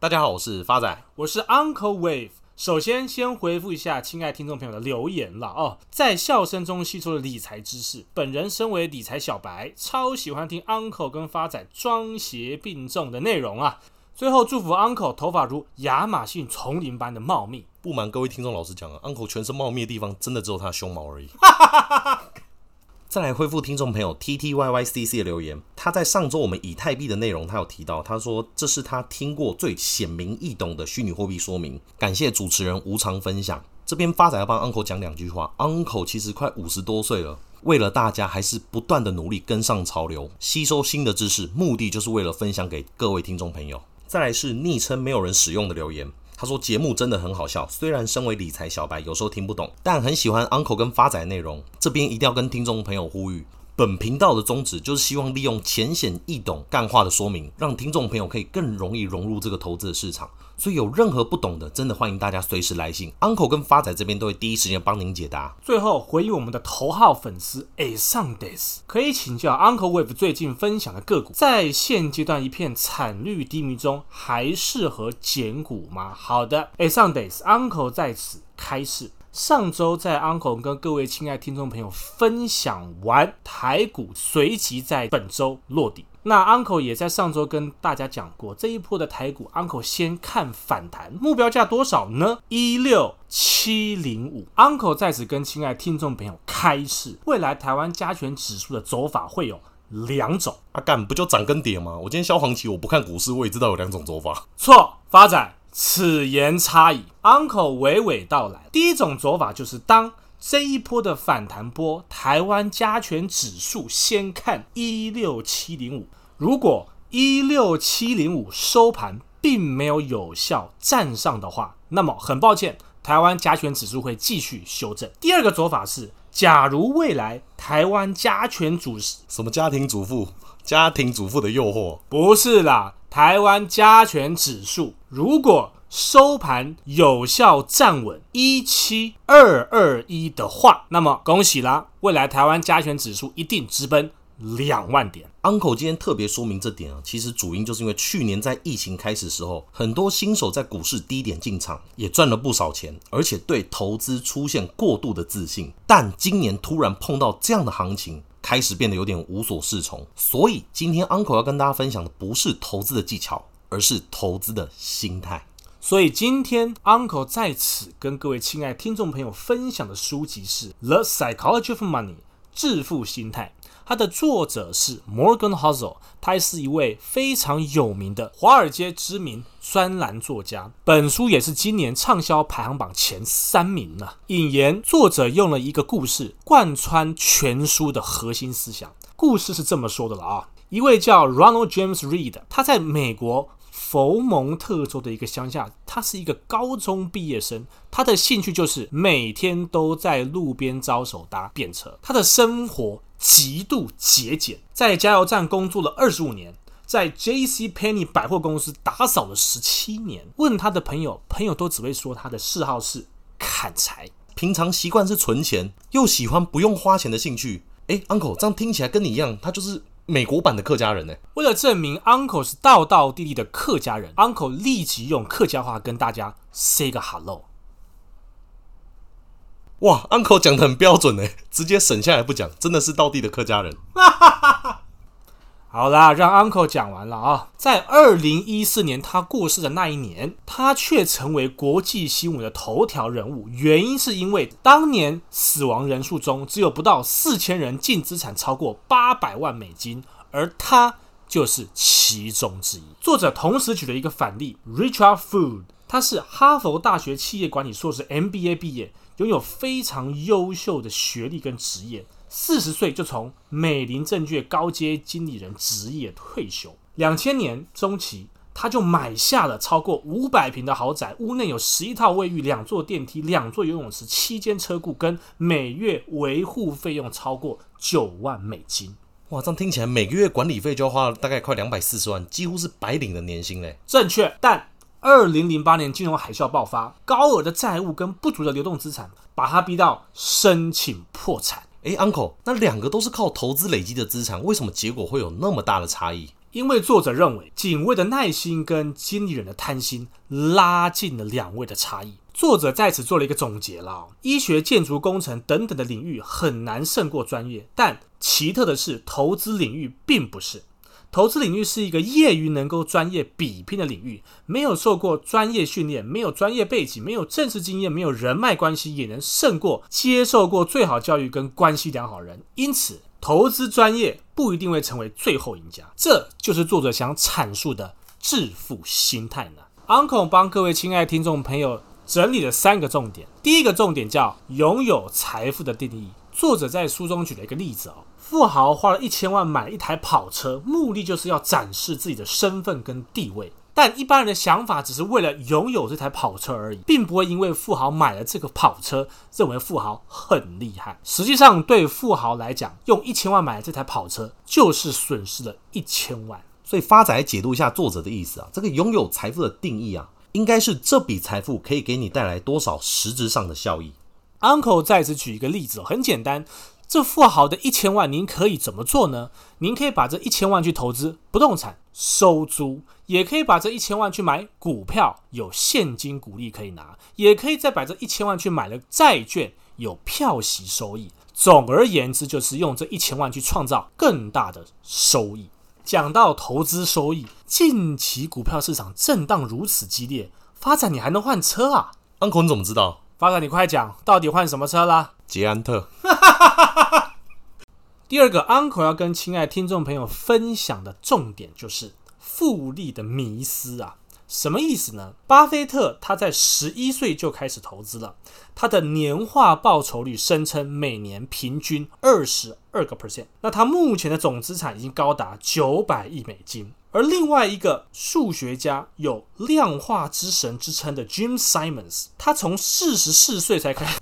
大家好，我是发仔，我是 Uncle Wave。首先，先回复一下亲爱听众朋友的留言了哦，在笑声中吸收了理财知识。本人身为理财小白，超喜欢听 Uncle 跟发仔装鞋并重的内容啊。最后，祝福 Uncle 头发如亚马逊丛林般的茂密。不瞒各位听众老师讲啊，Uncle 全身茂密的地方，真的只有他胸毛而已。再来恢复听众朋友 T T Y Y C C 的留言，他在上周我们以太币的内容，他有提到，他说这是他听过最显明易懂的虚拟货币说明，感谢主持人无偿分享。这边发仔要帮 Uncle 讲两句话，Uncle 其实快五十多岁了，为了大家还是不断的努力跟上潮流，吸收新的知识，目的就是为了分享给各位听众朋友。再来是昵称没有人使用的留言。他说节目真的很好笑，虽然身为理财小白，有时候听不懂，但很喜欢 Uncle 跟发仔内容。这边一定要跟听众朋友呼吁。本频道的宗旨就是希望利用浅显易懂、干话的说明，让听众朋友可以更容易融入这个投资的市场。所以有任何不懂的，真的欢迎大家随时来信，Uncle 跟发仔这边都会第一时间帮您解答。最后回应我们的头号粉丝 A Sundays，可以请教 Uncle Wave 最近分享的个股，在现阶段一片惨绿低迷中，还适合减股吗？好的，A Sundays，Uncle 在此开示。上周在 Uncle 跟各位亲爱听众朋友分享完台股，随即在本周落底。那 Uncle 也在上周跟大家讲过，这一波的台股，Uncle 先看反弹，目标价多少呢？一六七零五。Uncle 在此跟亲爱听众朋友开示，未来台湾加权指数的走法会有两种。啊干，不就涨跟跌吗？我今天萧煌奇，我不看股市，我也知道有两种走法。错，发展。此言差矣，Uncle 娓娓道来。第一种走法就是，当这一波的反弹波，台湾加权指数先看一六七零五，如果一六七零五收盘并没有有效站上的话，那么很抱歉，台湾加权指数会继续修正。第二个走法是，假如未来台湾加权主什么家庭主妇，家庭主妇的诱惑，不是啦。台湾加权指数如果收盘有效站稳一七二二一的话，那么恭喜啦！未来台湾加权指数一定直奔两万点。Uncle 今天特别说明这点啊，其实主因就是因为去年在疫情开始的时候，很多新手在股市低点进场，也赚了不少钱，而且对投资出现过度的自信。但今年突然碰到这样的行情。开始变得有点无所适从，所以今天 Uncle 要跟大家分享的不是投资的技巧，而是投资的心态。所以今天 Uncle 在此跟各位亲爱听众朋友分享的书籍是《The Psychology of Money》致富心态。它的作者是 Morgan Housel，他是一位非常有名的华尔街知名专栏作家。本书也是今年畅销排行榜前三名呢。引言：作者用了一个故事贯穿全书的核心思想。故事是这么说的了啊，一位叫 Ronald James Reed，他在美国佛蒙特州的一个乡下，他是一个高中毕业生，他的兴趣就是每天都在路边招手搭便车，他的生活。极度节俭，在加油站工作了二十五年，在 J.C. Penney 百货公司打扫了十七年。问他的朋友，朋友都只会说他的嗜好是砍柴，平常习惯是存钱，又喜欢不用花钱的兴趣。诶，Uncle，这样听起来跟你一样，他就是美国版的客家人呢。为了证明 Uncle 是道道地地的客家人，Uncle 立即用客家话跟大家 say 个 hello。哇，Uncle 讲的很标准呢，直接省下来不讲，真的是道地的客家人。好啦，让 Uncle 讲完了啊。在二零一四年他过世的那一年，他却成为国际新闻的头条人物，原因是因为当年死亡人数中只有不到四千人净资产超过八百万美金，而他就是其中之一。作者同时举了一个反例，Richard Food，他是哈佛大学企业管理硕士 MBA 毕业。拥有非常优秀的学历跟职业，四十岁就从美林证券高阶经理人职业退休。两千年中期，他就买下了超过五百平的豪宅，屋内有十一套卫浴、两座电梯、两座游泳池、七间车库，跟每月维护费用超过九万美金。哇，这样听起来每个月管理费就要花大概快两百四十万，几乎是白领的年薪嘞。正确，但。二零零八年金融海啸爆发，高额的债务跟不足的流动资产，把他逼到申请破产。诶，Uncle，那两个都是靠投资累积的资产，为什么结果会有那么大的差异？因为作者认为警卫的耐心跟经理人的贪心拉近了两位的差异。作者在此做了一个总结了：医学、建筑工程等等的领域很难胜过专业，但奇特的是，投资领域并不是。投资领域是一个业余能够专业比拼的领域，没有受过专业训练，没有专业背景，没有正式经验，没有人脉关系，也能胜过接受过最好教育跟关系良好人。因此，投资专业不一定会成为最后赢家。这就是作者想阐述的致富心态呢。Uncle 帮各位亲爱的听众朋友整理了三个重点。第一个重点叫拥有财富的定义。作者在书中举了一个例子哦。富豪花了一千万买了一台跑车，目的就是要展示自己的身份跟地位。但一般人的想法只是为了拥有这台跑车而已，并不会因为富豪买了这个跑车，认为富豪很厉害。实际上，对富豪来讲，用一千万买了这台跑车，就是损失了一千万。所以，发仔解读一下作者的意思啊，这个拥有财富的定义啊，应该是这笔财富可以给你带来多少实质上的效益。Uncle 在此举一个例子，很简单。这富豪的一千万，您可以怎么做呢？您可以把这一千万去投资不动产收租，也可以把这一千万去买股票，有现金股利可以拿，也可以再把这一千万去买了债券，有票息收益。总而言之，就是用这一千万去创造更大的收益。讲到投资收益，近期股票市场震荡如此激烈，发展你还能换车啊？Uncle 你怎么知道？发哥你快讲，到底换什么车啦？捷安特。第二个，Uncle 要跟亲爱的听众朋友分享的重点就是复利的迷思啊，什么意思呢？巴菲特他在十一岁就开始投资了，他的年化报酬率声称每年平均二十二个 percent，那他目前的总资产已经高达九百亿美金。而另外一个数学家有量化之神之称的 Jim Simons，他从四十四岁才开始，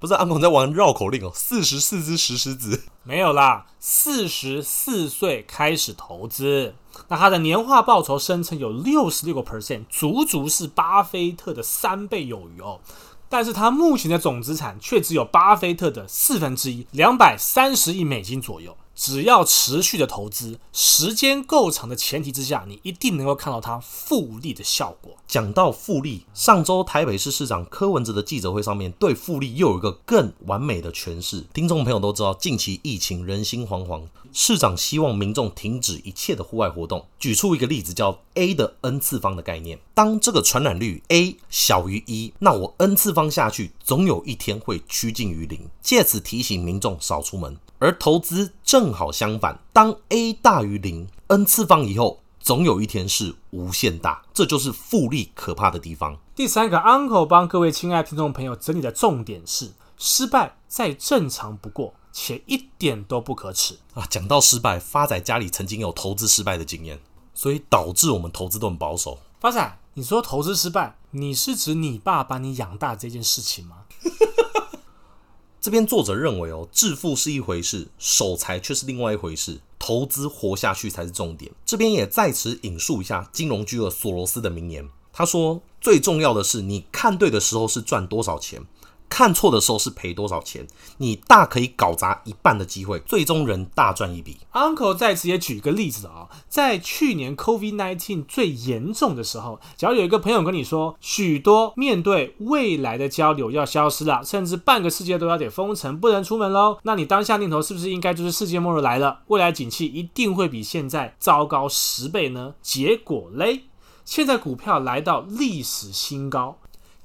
不是阿公在玩绕口令哦，四十四只石狮子没有啦，四十四岁开始投资，那他的年化报酬声称有六十六个 percent，足足是巴菲特的三倍有余哦。但是他目前的总资产却只有巴菲特的四分之一，两百三十亿美金左右。只要持续的投资，时间够长的前提之下，你一定能够看到它复利的效果。讲到复利，上周台北市市长柯文哲的记者会上面对复利又有一个更完美的诠释。听众朋友都知道，近期疫情人心惶惶，市长希望民众停止一切的户外活动。举出一个例子，叫 A 的 n 次方的概念。当这个传染率 A 小于一，那我 n 次方下去，总有一天会趋近于零。借此提醒民众少出门。而投资正好相反，当 a 大于零，n 次方以后，总有一天是无限大，这就是复利可怕的地方。第三个，Uncle 帮各位亲爱的听众朋友整理的重点是：失败再正常不过，且一点都不可耻啊！讲到失败，发仔家里曾经有投资失败的经验，所以导致我们投资都很保守。发仔，你说投资失败，你是指你爸把你养大这件事情吗？这边作者认为哦，致富是一回事，守财却是另外一回事，投资活下去才是重点。这边也在此引述一下金融巨鳄索罗斯的名言，他说：“最重要的是，你看对的时候是赚多少钱。”看错的时候是赔多少钱？你大可以搞砸一半的机会，最终人大赚一笔。Uncle 在此也举一个例子啊，在去年 COVID-19 最严重的时候，假如有一个朋友跟你说，许多面对未来的交流要消失了，甚至半个世界都要得封城，不能出门喽，那你当下念头是不是应该就是世界末日来了？未来景气一定会比现在糟糕十倍呢？结果嘞，现在股票来到历史新高。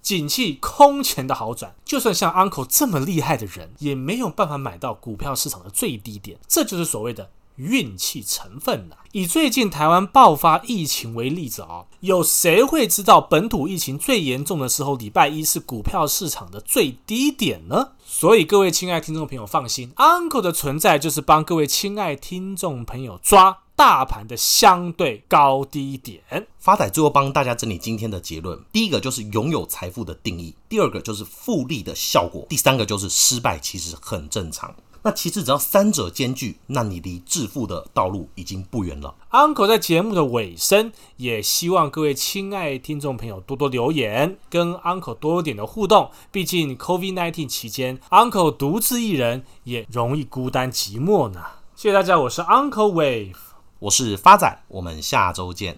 景气空前的好转，就算像 Uncle 这么厉害的人，也没有办法买到股票市场的最低点。这就是所谓的运气成分呐。以最近台湾爆发疫情为例子啊，有谁会知道本土疫情最严重的时候，礼拜一是股票市场的最低点呢？所以各位亲爱听众朋友放心，Uncle 的存在就是帮各位亲爱听众朋友抓。大盘的相对高低点，发仔最后帮大家整理今天的结论：第一个就是拥有财富的定义，第二个就是复利的效果，第三个就是失败其实很正常。那其实只要三者兼具，那你离致富的道路已经不远了。Uncle 在节目的尾声，也希望各位亲爱听众朋友多多留言，跟 Uncle 多一点的互动。毕竟 COVID-19 期间，Uncle 独自一人也容易孤单寂寞呢。谢谢大家，我是 Uncle Wave。我是发仔，我们下周见。